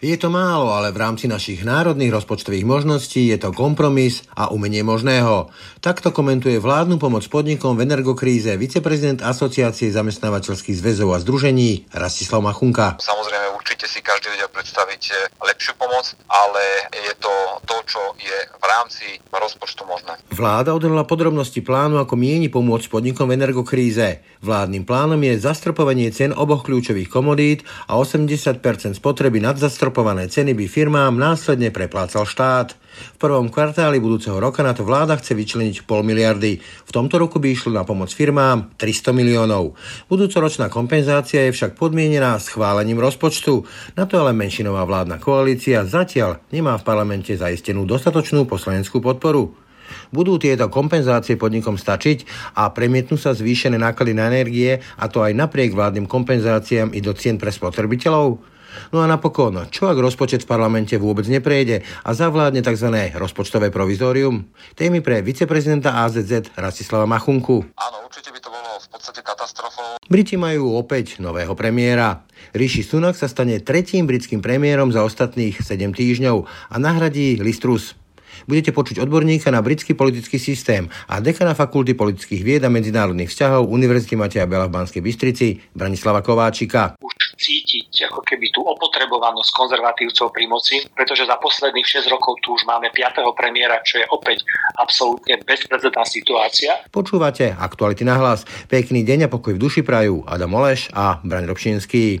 Je to málo, ale v rámci našich národných rozpočtových možností je to kompromis a umenie možného. Takto komentuje vládnu pomoc podnikom v energokríze viceprezident Asociácie zamestnávateľských zväzov a združení Rastislav Machunka. Samozrejme, určite si každý vedia predstaviť lepšiu pomoc, ale je to to, čo je v rámci rozpočtu možné. Vláda odhalila podrobnosti plánu, ako mieni pomôcť podnikom v energokríze. Vládnym plánom je zastropovanie cien oboch kľúčových komodít a 80% spotreby nad zastropovanie zastropované ceny by firmám následne preplácal štát. V prvom kvartáli budúceho roka na to vláda chce vyčleniť pol miliardy. V tomto roku by išlo na pomoc firmám 300 miliónov. Budúcoročná kompenzácia je však podmienená schválením rozpočtu. Na to ale menšinová vládna koalícia zatiaľ nemá v parlamente zaistenú dostatočnú poslaneckú podporu. Budú tieto kompenzácie podnikom stačiť a premietnú sa zvýšené náklady na energie a to aj napriek vládnym kompenzáciám i do cien pre spotrebiteľov? No a napokon, čo ak rozpočet v parlamente vôbec neprejde a zavládne tzv. rozpočtové provizórium? Témy pre viceprezidenta AZZ Rastislava Machunku. Áno, určite by to bolo v podstate katastrofou. Briti majú opäť nového premiéra. Rishi Sunak sa stane tretím britským premiérom za ostatných 7 týždňov a nahradí Listrus budete počuť odborníka na britský politický systém a dekana Fakulty politických vied a medzinárodných vzťahov Univerzity Mateja Bela v Banskej Bystrici Branislava Kováčika. Už cítiť ako keby tú opotrebovanosť konzervatívcov pri moci, pretože za posledných 6 rokov tu už máme 5. premiéra, čo je opäť absolútne bezprecedentná situácia. Počúvate aktuality na hlas. Pekný deň a pokoj v duši prajú Adam Oleš a Braň Robšinský.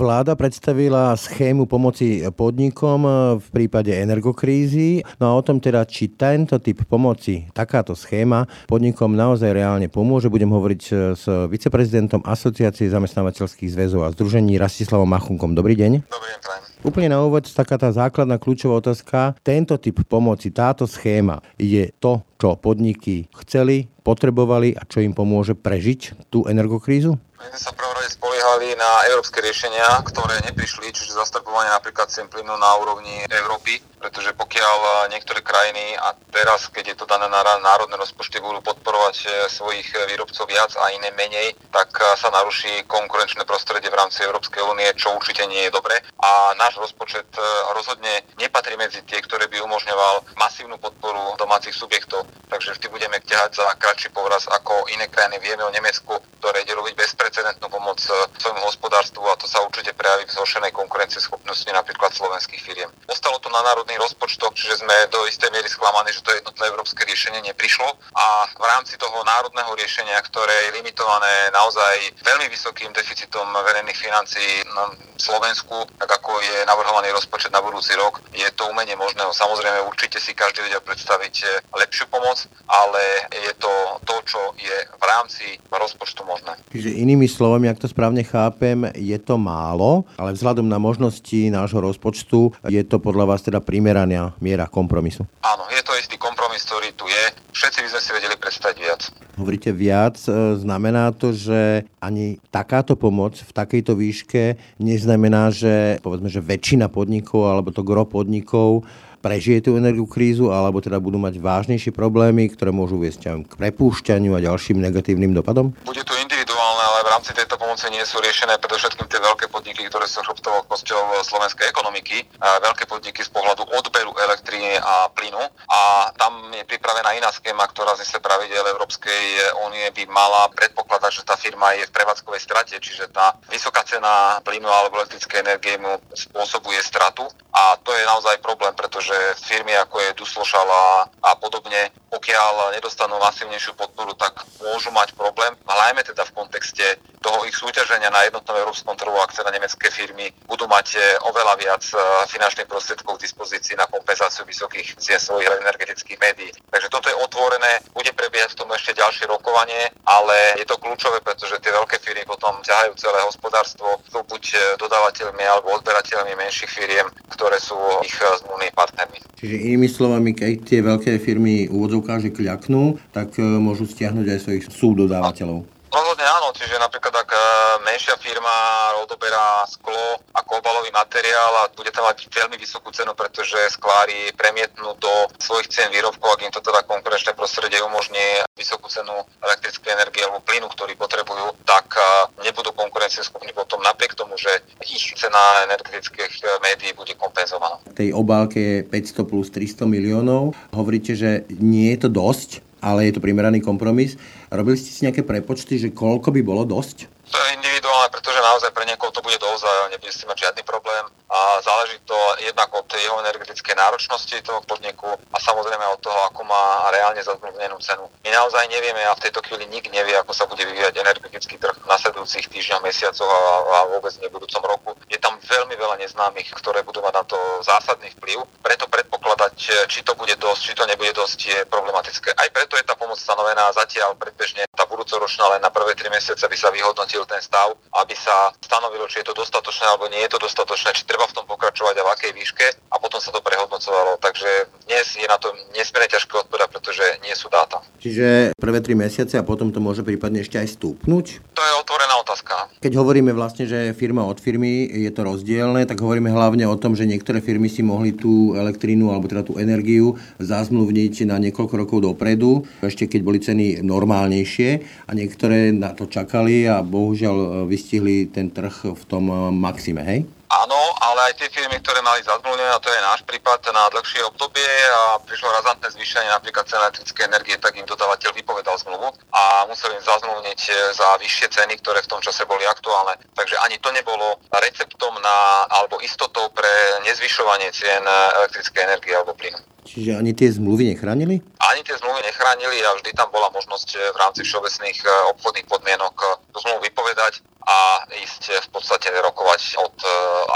Vláda predstavila schému pomoci podnikom v prípade energokrízy. No a o tom teda, či tento typ pomoci, takáto schéma podnikom naozaj reálne pomôže, budem hovoriť s viceprezidentom Asociácie zamestnávateľských zväzov a združení Rastislavom Machunkom. Dobrý deň. Dobrý deň, prajem. Úplne na úvod taká tá základná kľúčová otázka. Tento typ pomoci, táto schéma je to, čo podniky chceli, potrebovali a čo im pomôže prežiť tú energokrízu? My sme sa prvom rade spoliehali na európske riešenia, ktoré neprišli, čiže zastupovanie napríklad cien plynu na úrovni Európy, pretože pokiaľ niektoré krajiny, a teraz, keď je to dané na národné rozpočty, budú podporovať eh, svojich výrobcov viac a iné menej, tak eh, sa naruší konkurenčné prostredie v rámci Európskej únie, čo určite nie je dobre. A náš rozpočet eh, rozhodne nepatrí medzi tie, ktoré by umožňoval masívnu podporu domácich subjektov. Takže vždy budeme ťahať za kratší povraz ako iné krajiny. Vieme o Nemecku, ktoré ide robiť bez bezprecedentnú pomoc e, svojmu hospodárstvu a to sa určite prejaví v zhoršenej konkurencieschopnosti napríklad slovenských firiem. Ostalo to na národných rozpočtoch, čiže sme do istej miery sklamaní, že to jednotné európske riešenie neprišlo a v rámci toho národného riešenia, ktoré je limitované naozaj veľmi vysokým deficitom verejných financií na Slovensku, tak ako je navrhovaný rozpočet na budúci rok, je to umenie možného. Samozrejme, určite si každý vedia predstaviť e, lepšiu pomoc, ale je to to, čo je v rámci rozpočtu možné. Čiže iným Inými slovami, ak to správne chápem, je to málo, ale vzhľadom na možnosti nášho rozpočtu je to podľa vás teda primeraná miera kompromisu. Áno, je to istý kompromis, ktorý tu je. Všetci by sme si vedeli predstaviť viac. Hovoríte viac, e, znamená to, že ani takáto pomoc v takejto výške neznamená, že povedzme, že väčšina podnikov alebo to gro podnikov prežije tú energiu krízu, alebo teda budú mať vážnejšie problémy, ktoré môžu viesť k prepúšťaniu a ďalším negatívnym dopadom? Bude to individuálne, ale v rámci tejto pomoci nie sú riešené predovšetkým tie veľké podniky, ktoré sú chrbtovou kosťou slovenskej ekonomiky, veľké podniky z pohľadu odberu elektriny a plynu. A tam je pripravená iná schéma, ktorá z pravidel Európskej únie by mala predpokladať, že tá firma je v prevádzkovej strate, čiže tá vysoká cena plynu alebo elektrické energie mu spôsobuje stratu. A to je naozaj problém, pretože firmy ako je Duslošala a podobne pokiaľ nedostanú masívnejšiu podporu, tak môžu mať problém, najmä teda v kontexte toho ich súťaženia na jednotnom európskom trhu, ak na nemecké firmy budú mať oveľa viac finančných prostriedkov k dispozícii na kompenzáciu vysokých cien svojich energetických médií. Takže toto je otvorené, bude prebiehať v tom ešte ďalšie rokovanie, ale je to kľúčové, pretože tie veľké firmy potom ťahajú celé hospodárstvo, sú buď dodávateľmi alebo odberateľmi menších firiem, ktoré sú ich zmluvnými partnermi. Čiže inými slovami, keď tie veľké firmy úvodzovká, že kľaknú, tak e, môžu stiahnuť aj svojich súdodávateľov. Rozhodne áno, čiže napríklad ak e, menšia firma odoberá sklo ako obalový materiál a bude tam mať veľmi vysokú cenu, pretože sklári premietnú do svojich cien výrobkov, ak im to teda konkurenčné prostredie umožní vysokú cenu elektrickej energie alebo plynu, ktorý potrebujú, tak e, nebudú konkurencieschopní potom napriek tomu, že ich cena energetických e, médií bude kompenzovaná. Tej obálke je 500 plus 300 miliónov. Hovoríte, že nie je to dosť, ale je to primeraný kompromis. Robili ste si nejaké prepočty, že koľko by bolo dosť? To je individuálne, pretože naozaj pre niekoho to bude dosť a nebude si mať žiadny problém. A záleží to jednak od jeho energetickej náročnosti toho podniku a samozrejme od toho, ako má reálne zazmluvnenú cenu. My naozaj nevieme a v tejto chvíli nik nevie, ako sa bude vyvíjať energetický trh v nasledujúcich týždňoch, mesiacoch a, a vôbec v budúcom roku. Je tam veľmi veľa neznámych, ktoré budú mať na to zásadný vplyv. Preto predpokladať, či to bude dosť, či to nebude dosť, je problematické. Aj preto je tá pomoc stanovená zatiaľ predbežne tá budúcoročná len na prvé tri mesiace, aby sa vyhodnotil ten stav, aby sa stanovilo, či je to dostatočné alebo nie je to dostatočné, či treba v tom pokračovať a v akej výške a potom sa to prehodnocovalo. Takže dnes je na to nesmierne ťažké odpovedať, pretože nie sú dáta. Čiže prvé tri mesiace a potom to môže prípadne ešte aj stúpnuť? To je otvorená otázka. Keď hovoríme vlastne, že firma od firmy je to rozdielne, tak hovoríme hlavne o tom, že niektoré firmy si mohli tú elektrínu alebo teda tú energiu zazmluvniť na niekoľko rokov dopredu, ešte keď boli ceny normálnejšie a niektoré na to čakali a bohu bohužiaľ e, vystihli ten trh v tom e, maxime, hej? Áno, ale aj tie firmy, ktoré mali zazmluvnené, a to je náš prípad, na dlhšie obdobie a prišlo razantné zvýšenie napríklad ceny elektrické energie, tak im dodávateľ vypovedal zmluvu a museli im zazmluvniť e, za vyššie ceny, ktoré v tom čase boli aktuálne. Takže ani to nebolo receptom na, alebo istotou pre nezvyšovanie cien elektrickej energie alebo plynu. Čiže ani tie zmluvy nechránili? Ani tie zmluvy nechránili a vždy tam bola možnosť v rámci všeobecných eh, obchodných podmienok eh, tú zmluvu vypovedať a ísť v podstate rokovať od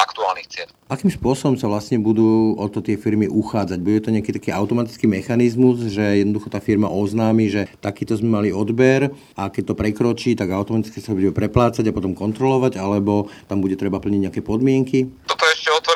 aktuálnych cien. Akým spôsobom sa vlastne budú o to tie firmy uchádzať? Bude to nejaký taký automatický mechanizmus, že jednoducho tá firma oznámi, že takýto sme mali odber a keď to prekročí, tak automaticky sa bude preplácať a potom kontrolovať, alebo tam bude treba plniť nejaké podmienky? Toto je ešte pretože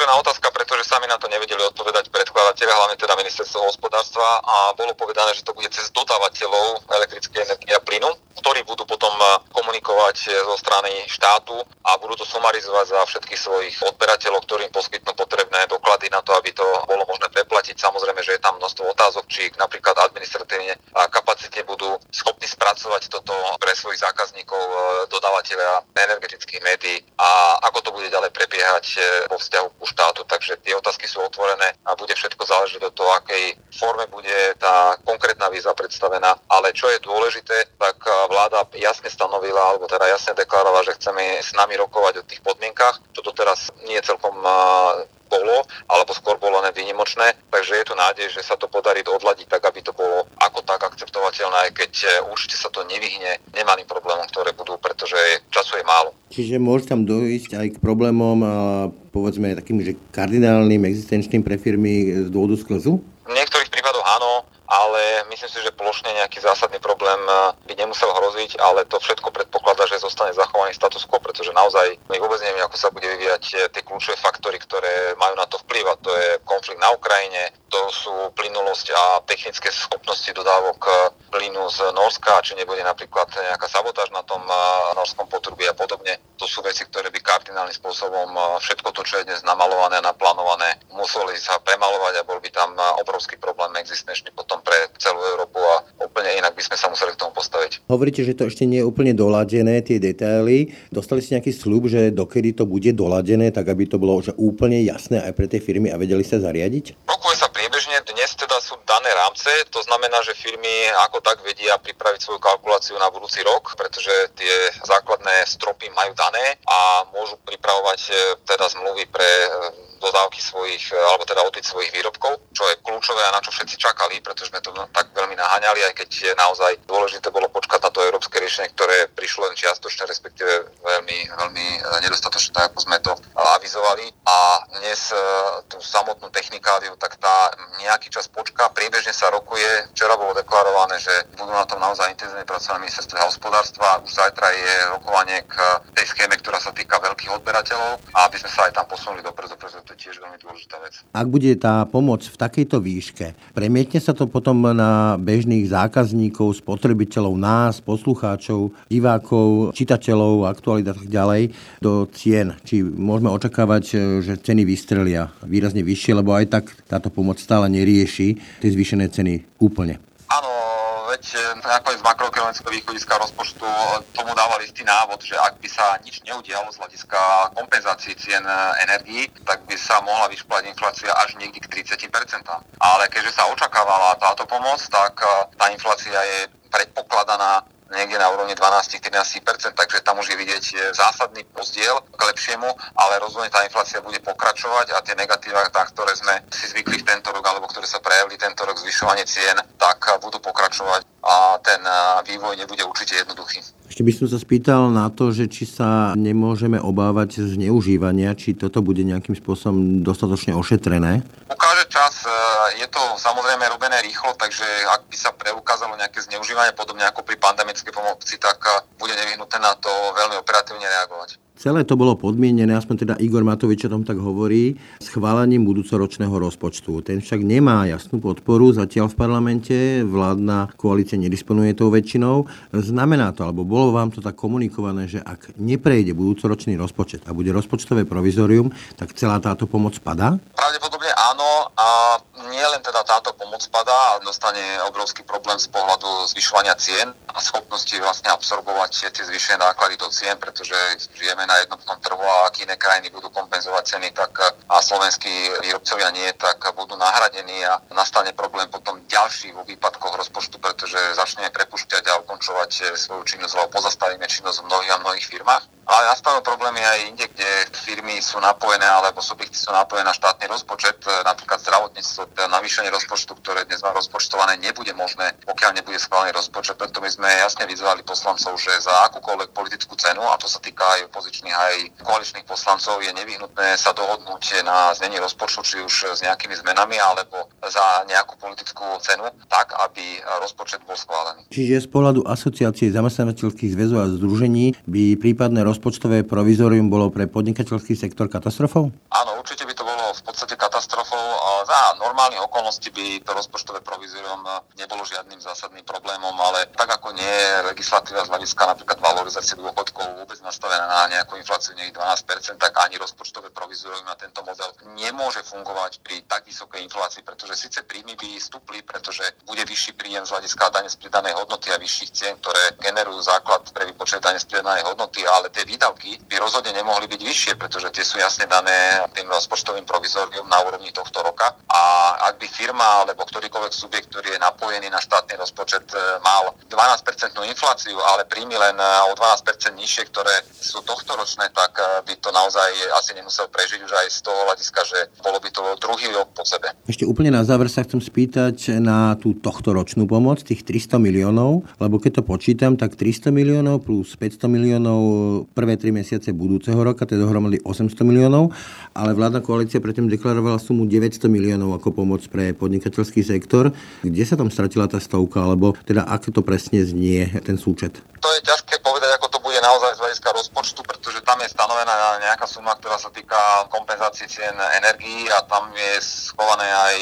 sami na to nevedeli odpovedať predkladateľe, hlavne teda ministerstvo hospodárstva a bolo povedané, že to bude cez dodávateľov elektrickej energie a plynu, ktorí budú potom eh, komunikovať eh, zo strany štátu a budú to sumarizovať za všetkých svojich odberateľov, ktorým poskytnú potrebné doklady na to, aby to bolo možné preplatiť. Samozrejme, že je tam množstvo otázok, či napríklad administratívne a kapacite budú schopní spracovať toto pre svojich zákazníkov, eh, dodávateľa energetických médií a ako to bude ďalej prebiehať vo vzťahu ku štátu. Takže tie otázky sú otvorené a bude všetko záležiť od toho, akej forme bude tá konkrétna víza predstavená. Ale čo je dôležité, tak vláda jasne stanovila, alebo teda jasne deklarovala, že chceme s nami rokovať o tých podmienkach, čo to teraz nie celkom bolo, alebo skôr bolo len výnimočné. Takže je tu nádej, že sa to podarí odladiť tak, aby to bolo ako tak akceptovateľné, aj keď e, určite sa to nevyhne nemalým problémom, ktoré budú, pretože času je málo. Čiže môže tam dojsť aj k problémom, povedzme takým, že kardinálnym, existenčným pre firmy z dôvodu sklzu? V niektorých prípadoch áno, ale myslím si, že plošne nejaký zásadný problém eh, by nemusel hroziť, ale to všetko predpokladá, že zostane zachovaný status quo, pretože naozaj my vôbec nevieme, ako sa bude vyvíjať eh, tie kľúčové faktory, ktoré majú na to vplyv. A to je konflikt na Ukrajine, to sú plynulosť a technické schopnosti dodávok eh, plynu z Norska, či nebude napríklad nejaká sabotáž na tom norskom potrubí a podobne. To sú veci, ktoré by kardinálnym spôsobom všetko to, čo je dnes namalované a naplánované, museli sa premalovať a bol by tam obrovský problém existenčný potom potom pre celú Európu a úplne inak by sme sa museli k tomu postaviť. Hovoríte, že to ešte nie je úplne doladené, tie detaily. Dostali ste nejaký slúb, že dokedy to bude doladené, tak aby to bolo že úplne jasné aj pre tie firmy a vedeli sa zariadiť? Rokuje sa priebežne, rámce, to znamená, že firmy ako tak vedia pripraviť svoju kalkuláciu na budúci rok, pretože tie základné stropy majú dané a môžu pripravovať e, teda zmluvy pre e, dodávky svojich, alebo teda odliť svojich výrobkov, čo je kľúčové a na čo všetci čakali, pretože sme to tak veľmi naháňali, aj keď je naozaj dôležité bolo počkať na to európske riešenie, ktoré prišlo len čiastočne, respektíve veľmi, veľmi nedostatočne, tak ako sme to avizovali. A dnes tú samotnú technikáliu, tak tá nejaký čas počká, priebežne sa rokuje. Včera bolo deklarované, že budú na tom naozaj intenzívne pracovať ministerstvo hospodárstva. Už zajtra je rokovanie k tej schéme, ktorá sa týka veľkých odberateľov a aby sme sa aj tam posunuli dopredu, pretože to je tiež veľmi dôležitá vec. Ak bude tá pomoc v takejto výške, premietne sa to potom na bežných zákazníkov, spotrebiteľov, nás, poslucháčov, divákov, čitateľov, aktualít a tak ďalej do cien. Či môžeme očakávať, že ceny vystrelia výrazne vyššie, lebo aj tak táto pomoc stále nerieši tie zvýšené ceny úplne. Áno, veď nakoniec z makroekonomického východiska rozpočtu tomu dávali istý návod, že ak by sa nič neudialo z hľadiska kompenzácií cien energií, tak by sa mohla vyšplať inflácia až niekde k 30%. Ale keďže sa očakávala táto pomoc, tak tá inflácia je predpokladaná niekde na úrovni 12-13%, takže tam už je vidieť zásadný rozdiel k lepšiemu, ale rozhodne tá inflácia bude pokračovať a tie negatíva, ktoré sme si zvykli v tento rok alebo ktoré sa prejavili tento rok, zvyšovanie cien, tak budú pokračovať a ten vývoj nebude určite jednoduchý. Ešte by som sa spýtal na to, že či sa nemôžeme obávať zneužívania, či toto bude nejakým spôsobom dostatočne ošetrené. Ukáže čas, je to samozrejme robené rýchlo, takže ak by sa preukázalo nejaké zneužívanie, podobne ako pri pandemickej pomoci, tak bude nevyhnutné na to veľmi operatívne reagovať. Celé to bolo podmienené, aspoň teda Igor Matovič o tom tak hovorí, schválením budúcoročného rozpočtu. Ten však nemá jasnú podporu zatiaľ v parlamente, vládna koalícia nedisponuje tou väčšinou. Znamená to, alebo bolo vám to tak komunikované, že ak neprejde budúcoročný rozpočet a bude rozpočtové provizorium, tak celá táto pomoc padá? Pravdepodobne áno a nie len teda táto pomoc padá a dostane obrovský problém z pohľadu zvyšovania cien a schopnosti vlastne absorbovať tie zvýšené náklady do cien, pretože žijeme na jednotnom trhu a ak iné krajiny budú kompenzovať ceny, tak a slovenskí výrobcovia nie, tak budú nahradení a nastane problém potom ďalší vo výpadkoch rozpočtu, pretože začneme prepušťať a ukončovať svoju činnosť, alebo pozastavíme činnosť v mnohých a mnohých firmách. Ale nastanú problémy aj inde, kde firmy sú napojené alebo subjekty sú napojené na štátny rozpočet, napríklad zdravotníctvo, navýšenie rozpočtu, ktoré dnes má rozpočtované, nebude možné, pokiaľ nebude schválený rozpočet. Preto my sme jasne vyzvali poslancov, že za akúkoľvek politickú cenu, a to sa týka aj opozičných, aj koaličných poslancov, je nevyhnutné sa dohodnúť na znení rozpočtu, či už s nejakými zmenami, alebo za nejakú politickú cenu, tak, aby rozpočet bol schválený. Čiže z pohľadu asociácie zamestnávateľských zväzov a združení by prípadné roz rozpočtové provizorium bolo pre podnikateľský sektor katastrofou? Áno, určite by to bolo v podstate katastrofou. Za normálnych okolností by to rozpočtové provizorium nebolo žiadnym zásadným problémom, ale tak ako nie je legislatíva z hľadiska napríklad valorizácie dôchodkov vôbec nastavená na nejakú infláciu nej 12%, tak ani rozpočtové provizorium na tento model nemôže fungovať pri tak vysokej inflácii, pretože síce príjmy by stúpli, pretože bude vyšší príjem z hľadiska dane z pridanej hodnoty a vyšších cien, ktoré generujú základ pre vypočet dane z pridanej hodnoty, ale tie výdavky by rozhodne nemohli byť vyššie, pretože tie sú jasne dané tým rozpočtovým provizorium na úrovni tohto roka. A ak by firma alebo ktorýkoľvek subjekt, ktorý je napojený na štátny rozpočet, e, mal 12% infláciu, ale príjmy len e, o 12% nižšie, ktoré sú tohto ročné, tak e, by to naozaj asi nemusel prežiť už aj z toho hľadiska, že bolo by to druhý rok po sebe. Ešte úplne na záver sa chcem spýtať na tú tohto ročnú pomoc, tých 300 miliónov, lebo keď to počítam, tak 300 miliónov plus 500 miliónov prvé tri mesiace budúceho roka, to je dohromady 800 miliónov, ale vládna koalícia predtým deklarovala sumu 900 miliónov ako pomoc pre podnikateľský sektor. Kde sa tam stratila tá stovka, alebo teda ako to presne znie ten súčet? To je ťažké povedať, ako to bude naozaj z hľadiska rozpočtu, pretože tam je stanovená nejaká suma, ktorá sa týka kompenzácie cien energií a tam je schované aj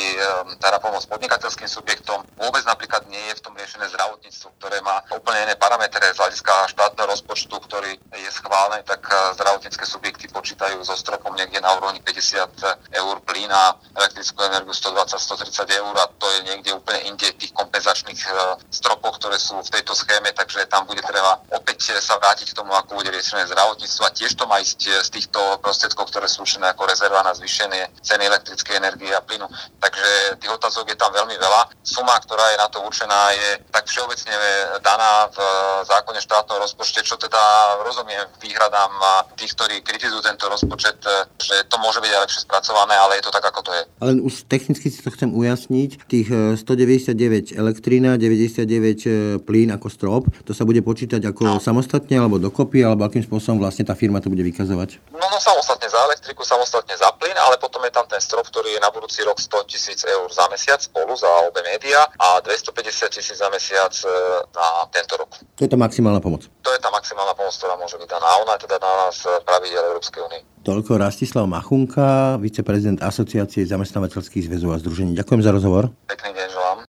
teda pomoc podnikateľským subjektom. Vôbec napríklad nie je v tom riešené zdravotníctvo, ktoré má úplne iné parametre z hľadiska štátneho rozpočtu, ktorý je schválené, tak eh, zdravotnícke subjekty počítajú so stropom niekde na úrovni 50 eur plyn a elektrickú energiu 120-130 eur a to je niekde úplne inde tých kompenzačných eh, stropov, ktoré sú v tejto schéme, takže tam bude treba opäť sa vrátiť k tomu, ako bude riešené zdravotníctvo a tiež to má ísť z týchto prostriedkov, ktoré sú určené ako rezerva na zvýšenie ceny elektrickej energie a plynu. Takže tých otázok je tam veľmi veľa. Suma, ktorá je na to určená, je tak všeobecne daná v zákone štátneho rozpočte, čo teda rozumiem výhradám tých, ktorí kritizujú tento rozpočet, že to môže byť aj lepšie spracované, ale je to tak, ako to je. Ale už technicky si to chcem ujasniť. Tých 199 elektrína, 99 plyn ako strop, to sa bude počítať ako no. samostatne alebo dokopy, alebo akým spôsobom vlastne tá firma to bude vykazovať? No, no samostatne za elektriku, samostatne za plyn, ale potom je tam ten strop, ktorý je na budúci rok 100 tisíc eur za mesiac spolu za obe média a 250 tisíc za mesiac e, na tento rok. To je tá maximálna pomoc? To je tá maximálna pomoc, ktorá môže byť daná. Ona je teda na nás pravidel Európskej únie. Toľko Rastislav Machunka, viceprezident Asociácie zamestnávateľských zväzov a združení. Ďakujem za rozhovor. Pekný deň želám.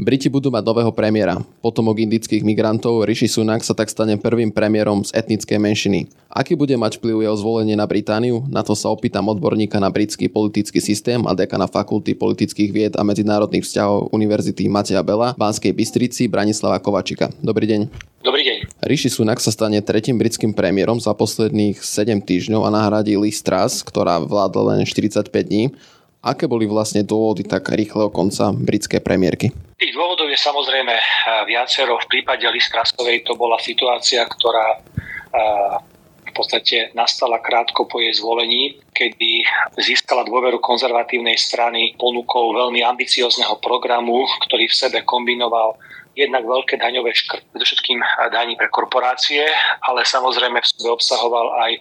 Briti budú mať nového premiéra. Potomok indických migrantov Rishi Sunak sa tak stane prvým premiérom z etnickej menšiny. Aký bude mať vplyv jeho zvolenie na Britániu? Na to sa opýtam odborníka na britský politický systém a dekana fakulty politických vied a medzinárodných vzťahov Univerzity Mateja Bela v Banskej Bystrici Branislava Kovačika. Dobrý deň. Dobrý deň. Rishi Sunak sa stane tretím britským premiérom za posledných 7 týždňov a nahradí Liz Truss, ktorá vládla len 45 dní. Aké boli vlastne dôvody tak rýchleho konca britskej premiérky? Tých dôvodov je samozrejme eh, viacero. V prípade Listrasovej to bola situácia, ktorá eh, v podstate nastala krátko po jej zvolení, kedy získala dôveru konzervatívnej strany ponukou veľmi ambiciozného programu, ktorý v sebe kombinoval jednak veľké daňové škrt, predovšetkým daní pre korporácie, ale samozrejme v sebe obsahoval aj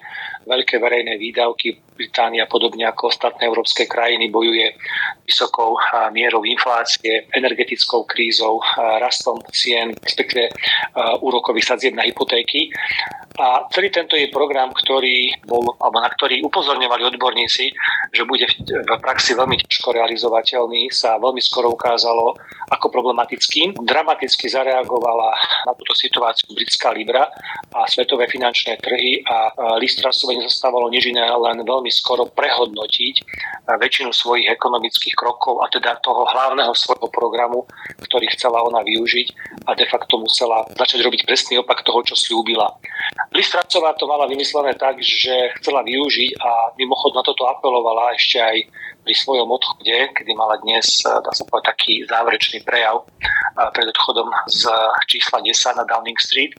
veľké verejné výdavky. Británia, podobne ako ostatné európske krajiny, bojuje vysokou mierou inflácie, energetickou krízou, rastom cien, respektíve úrokových sadzieb na hypotéky. A celý tento je program, ktorý bol, alebo na ktorý upozorňovali odborníci, že bude v praxi veľmi ťažko realizovateľný, sa veľmi skoro ukázalo ako problematický. Dramaticky zareagovala na túto situáciu britská Libra a svetové finančné trhy a Listrasové nezostávalo nič iné, len veľmi skoro prehodnotiť väčšinu svojich ekonomických krokov a teda toho hlavného svojho programu, ktorý chcela ona využiť a de facto musela začať robiť presný opak toho, čo slúbila. Listracová to mala vymyslené tak, že chcela využiť a mimochodom na toto apelovala ešte aj pri svojom odchode, kedy mala dnes, dá sa povedať, taký záverečný prejav pred odchodom z čísla 10 na Downing Street,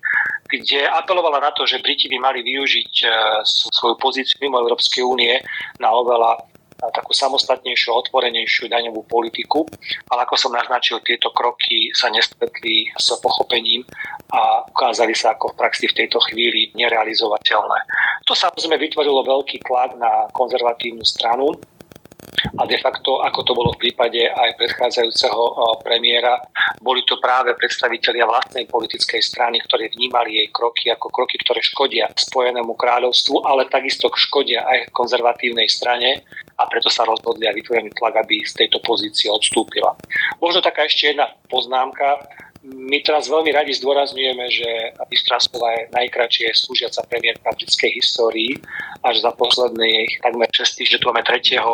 kde apelovala na to, že Briti by mali využiť e, svoju pozíciu mimo Európskej únie na oveľa takú samostatnejšiu, otvorenejšiu daňovú politiku, ale ako som naznačil, tieto kroky sa nestretli s pochopením a ukázali sa ako v praxi v tejto chvíli nerealizovateľné. To samozrejme vytvorilo veľký tlak na konzervatívnu stranu, a de facto, ako to bolo v prípade aj predchádzajúceho premiéra, boli to práve predstavitelia vlastnej politickej strany, ktorí vnímali jej kroky ako kroky, ktoré škodia Spojenému kráľovstvu, ale takisto škodia aj konzervatívnej strane a preto sa rozhodli a vytvorili tlak, aby z tejto pozície odstúpila. Možno taká ešte jedna poznámka my teraz veľmi radi zdôrazňujeme, že Strasová je najkračšie slúžiaca premiérka v britskej histórii. Až za posledných takmer 6 týždňov tu máme tretieho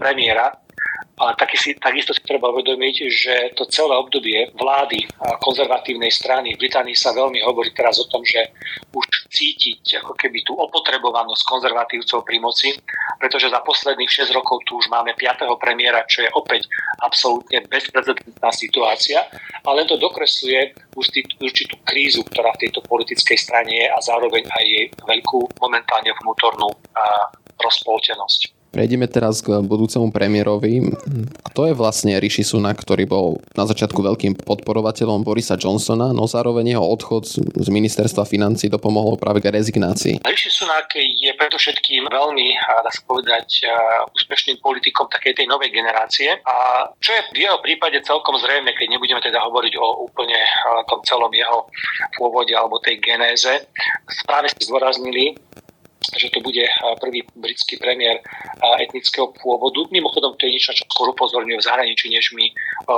premiéra ale taky si, takisto si treba uvedomiť, že to celé obdobie vlády konzervatívnej strany v Británii sa veľmi hovorí teraz o tom, že už cítiť ako keby tú opotrebovanosť konzervatívcov pri moci, pretože za posledných 6 rokov tu už máme 5. premiéra, čo je opäť absolútne bezprecedentná situácia, ale to dokresluje určitú krízu, ktorá v tejto politickej strane je a zároveň aj jej veľkú momentálne vnútornú rozpoltenosť. Prejdeme teraz k budúcemu premiérovi. Kto je vlastne Rishi Sunak, ktorý bol na začiatku veľkým podporovateľom Borisa Johnsona, no zároveň jeho odchod z ministerstva financí dopomohol práve k rezignácii? Rishi Sunak je predovšetkým veľmi, dá sa povedať, úspešným politikom takej tej novej generácie. A čo je v jeho prípade celkom zrejme, keď nebudeme teda hovoriť o úplne tom celom jeho pôvode alebo tej genéze, práve ste zdôraznili, že to bude prvý britský premiér etnického pôvodu. Mimochodom, to je niečo, čo skôr upozorňuje v zahraničí, než my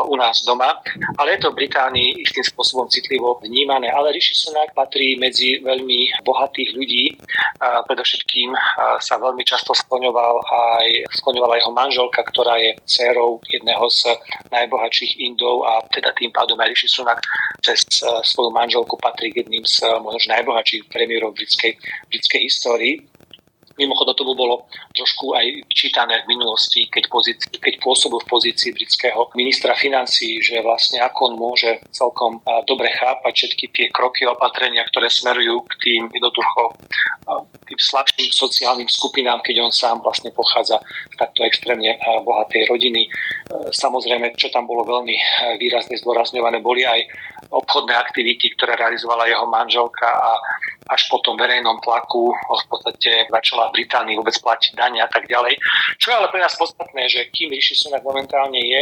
u nás doma. Ale je to v Británii istým spôsobom citlivo vnímané. Ale Rishi Sunak patrí medzi veľmi bohatých ľudí. Predovšetkým sa veľmi často skloňoval aj, skloňovala jeho manželka, ktorá je dcerou jedného z najbohatších Indov a teda tým pádom aj Rishi Sunak cez svoju manželku patrí k jedným z možno najbohatších premiérov britskej, britskej histórii. Mimochodom tomu bolo trošku aj vyčítané v minulosti, keď, pozíci, keď pôsobil v pozícii britského ministra financí, že vlastne ako on môže celkom dobre chápať všetky tie kroky a opatrenia, ktoré smerujú k tým jednoducho tým slabším sociálnym skupinám, keď on sám vlastne pochádza z takto extrémne bohatej rodiny. E, samozrejme, čo tam bolo veľmi výrazne zdôrazňované, boli aj obchodné aktivity, ktoré realizovala jeho manželka a až po tom verejnom tlaku v podstate začala Británii vôbec platiť dane a tak ďalej. Čo je ale pre nás podstatné, že kým Rishi Sunak momentálne je,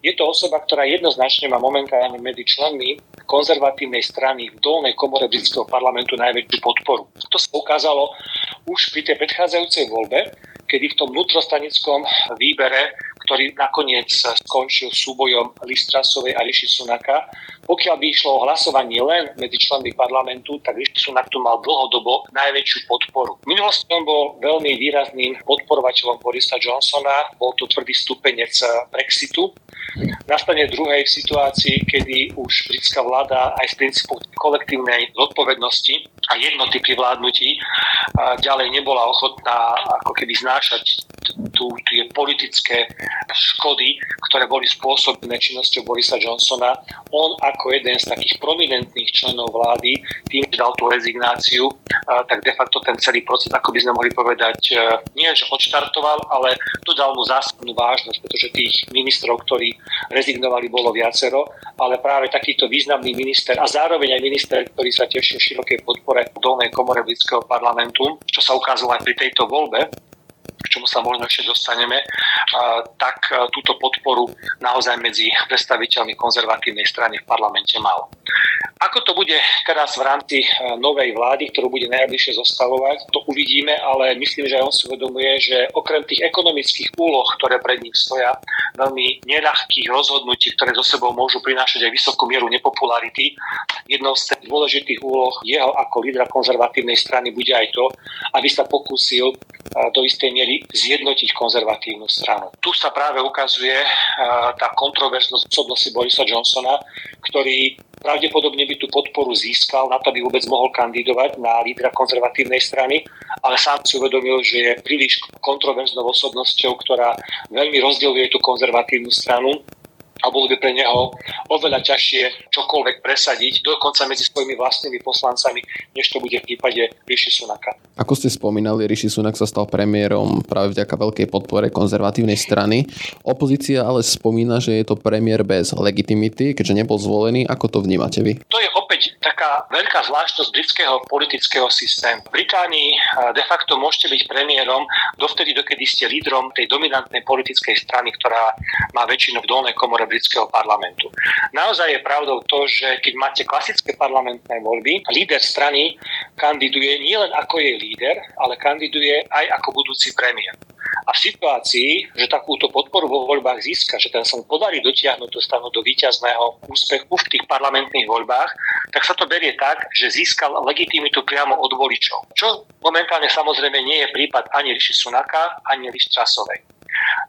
je to osoba, ktorá jednoznačne má momentálne medzi členmi konzervatívnej strany v dolnej komore britského parlamentu najväčšiu podporu. To sa ukázalo už pri tej predchádzajúcej voľbe, kedy v tom vnútrostanickom výbere ktorý nakoniec skončil súbojom Listrasovej a Riši Sunaka. Pokiaľ by išlo o hlasovanie len medzi členmi parlamentu, tak Sunak tu mal dlhodobo najväčšiu podporu. V minulosti on bol veľmi výrazným podporovateľom Borisa Johnsona, bol to tvrdý stupenec Brexitu. Nastane druhej v situácii, kedy už britská vláda aj z princípu kolektívnej zodpovednosti a jednoty pri vládnutí ďalej nebola ochotná ako keby znášať tu tie politické škody, ktoré boli spôsobené činnosťou Borisa Johnsona. On ako jeden z takých prominentných členov vlády, tým, že dal tú rezignáciu, tak de facto ten celý proces, ako by sme mohli povedať, e, nie že odštartoval, ale dodal mu zásadnú vážnosť, pretože tých ministrov, ktorí rezignovali, bolo viacero, ale práve takýto významný minister a zároveň aj minister, ktorý sa tešil širokej podpore v dolnej komore britského parlamentu, čo sa ukázalo aj pri tejto voľbe, čomu sa možno ešte dostaneme, tak túto podporu naozaj medzi predstaviteľmi konzervatívnej strany v parlamente mal. Ako to bude teraz v rámci novej vlády, ktorú bude najbližšie zostavovať, to uvidíme, ale myslím, že on si uvedomuje, že okrem tých ekonomických úloh, ktoré pred ním stoja, veľmi neľahkých rozhodnutí, ktoré zo sebou môžu prinášať aj vysokú mieru nepopularity, jednou z tých dôležitých úloh jeho ako lídra konzervatívnej strany bude aj to, aby sa pokúsil do istej miery zjednotiť konzervatívnu stranu. Tu sa práve ukazuje tá kontroverznosť osobnosti Borisa Johnsona, ktorý pravdepodobne by tú podporu získal na to, aby vôbec mohol kandidovať na lídra konzervatívnej strany, ale sám si uvedomil, že je príliš kontroverznou osobnosťou, ktorá veľmi rozdieluje tú konzervatívnu stranu a bolo by pre neho oveľa ťažšie čokoľvek presadiť, dokonca medzi svojimi vlastnými poslancami, než to bude v prípade Rishi Sunaka. Ako ste spomínali, Rishi Sunak sa stal premiérom práve vďaka veľkej podpore konzervatívnej strany. Opozícia ale spomína, že je to premiér bez legitimity, keďže nebol zvolený. Ako to vnímate vy? To je opäť taká veľká zvláštnosť britského politického systému. V Británii eh, de facto môžete byť premiérom dovtedy, dokedy ste lídrom tej dominantnej politickej strany, ktorá má väčšinu v dolnej komore britského parlamentu. Naozaj je pravdou to, že keď máte klasické parlamentné voľby, líder strany kandiduje nielen ako je líder, ale kandiduje aj ako budúci premiér. A v situácii, že takúto podporu vo voľbách získa, že ten sa podarí dotiahnuť dostanu do víťazného úspechu v tých parlamentných voľbách, tak sa to berie tak, že získal legitimitu priamo od voličov. Čo momentálne samozrejme nie je prípad ani Riši Sunaka, ani Riši Časovej.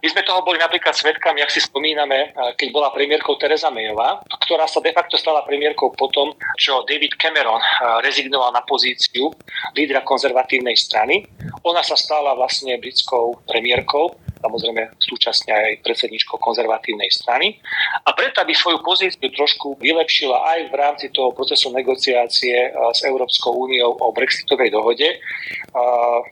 My sme toho boli napríklad svetkami, ak si spomíname, eh, keď bola premiérkou Teresa Mayová, ktorá sa de facto stala premiérkou potom, čo David Cameron eh, rezignoval na pozíciu lídra konzervatívnej strany. Ona sa stala vlastne britskou premiérkou samozrejme súčasne aj predsedničkou konzervatívnej strany. A preto, aby svoju pozíciu trošku vylepšila aj v rámci toho procesu negociácie eh, s Európskou úniou o brexitovej dohode,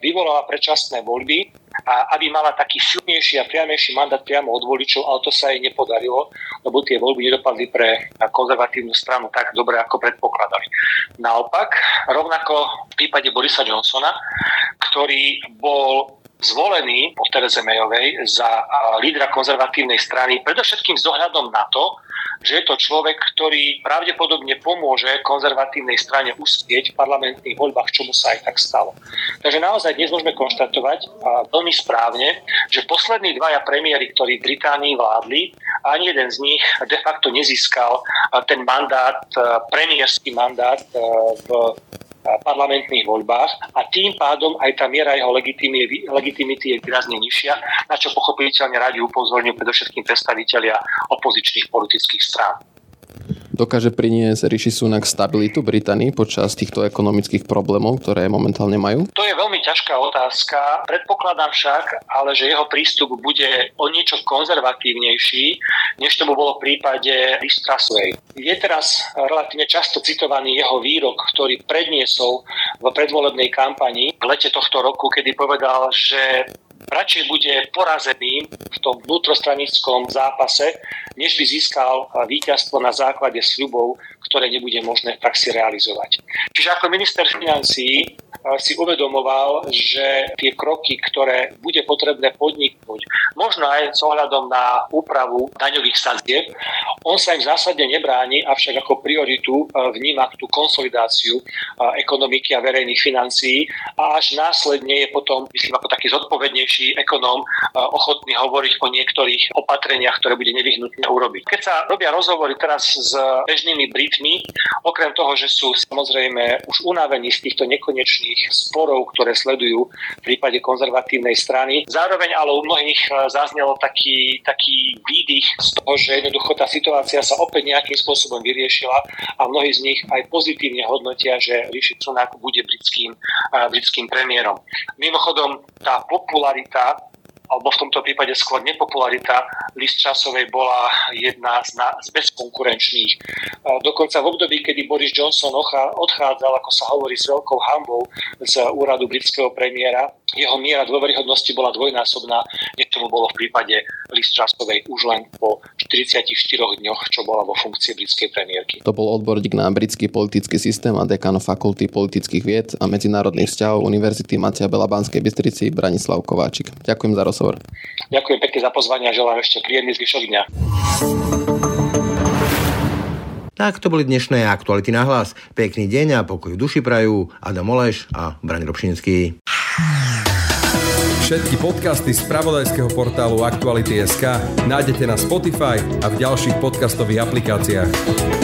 vyvolala predčasné voľby a aby mala taký silnejší a priamejší mandát priamo od voličov, ale to sa jej nepodarilo, lebo tie voľby nedopadli pre konzervatívnu stranu tak dobre, ako predpokladali. Naopak, rovnako v prípade Borisa Johnsona, ktorý bol zvolený po Tereze Mayovej za lídra konzervatívnej strany, predovšetkým s ohľadom na to, že je to človek, ktorý pravdepodobne pomôže konzervatívnej strane uspieť v parlamentných voľbách, čomu sa aj tak stalo. Takže naozaj dnes môžeme konštatovať veľmi správne, že poslední dvaja premiéry, ktorí v Británii vládli, ani jeden z nich de facto nezískal ten mandát, premiérský mandát v parlamentných voľbách a tým pádom aj tá miera jeho legitimity je výrazne nižšia, na čo pochopiteľne radi upozorňujú predovšetkým predstavitelia opozičných politických strán. Dokáže priniesť Rishi Sunak stabilitu Británii počas týchto ekonomických problémov, ktoré momentálne majú? To je veľmi ťažká otázka. Predpokladám však, ale že jeho prístup bude o niečo konzervatívnejší, než to bolo v prípade Listrasovej. Je teraz relatívne často citovaný jeho výrok, ktorý predniesol v predvolebnej kampani v lete tohto roku, kedy povedal, že radšej bude porazený v tom vnútrostranickom zápase, než by získal víťazstvo na základe sľubov, ktoré nebude možné v praxi realizovať. Čiže ako minister financí si uvedomoval, že tie kroky, ktoré bude potrebné podniknúť, možno aj s ohľadom na úpravu daňových sadzieb, on sa im zásadne nebráni, avšak ako prioritu vníma tú konsolidáciu ekonomiky a verejných financií a až následne je potom, myslím, ako taký zodpovednejší ekonóm ochotný hovoriť o niektorých opatreniach, ktoré bude nevyhnutné urobiť. Keď sa robia rozhovory teraz s bežnými Britmi, okrem toho, že sú samozrejme už unavení z týchto nekonečných sporov, ktoré sledujú v prípade konzervatívnej strany, zároveň ale u mnohých e, zaznelo taký, taký výdych z toho, že jednoducho tá situácia sa opäť nejakým spôsobom vyriešila a mnohí z nich aj pozitívne hodnotia, že Rishi Sunak bude britským, e, britským premiérom. Mimochodom, tá popularita alebo v tomto prípade skôr nepopularita list časovej bola jedna z, na, z bezkonkurenčných. Dokonca v období, kedy Boris Johnson odchádzal, ako sa hovorí, s veľkou hambou z úradu britského premiéra, jeho miera dôveryhodnosti bola dvojnásobná, než bolo v prípade list časovej už len po 44 dňoch, čo bola vo funkcii britskej premiérky. To bol odborník na britský politický systém a dekan fakulty politických vied a medzinárodných vzťahov Univerzity Matia Bela Banskej Bystrici Branislav Kováčik. Ďakujem za rozhovor rozhovor. Ďakujem pekne za pozvanie a želám ešte príjemný zvyšok dňa. Tak to boli dnešné aktuality na hlas. Pekný deň a pokoj v duši prajú Adam Oleš a Braň Robšinský. Všetky podcasty z pravodajského portálu Aktuality.sk nájdete na Spotify a v ďalších podcastových aplikáciách.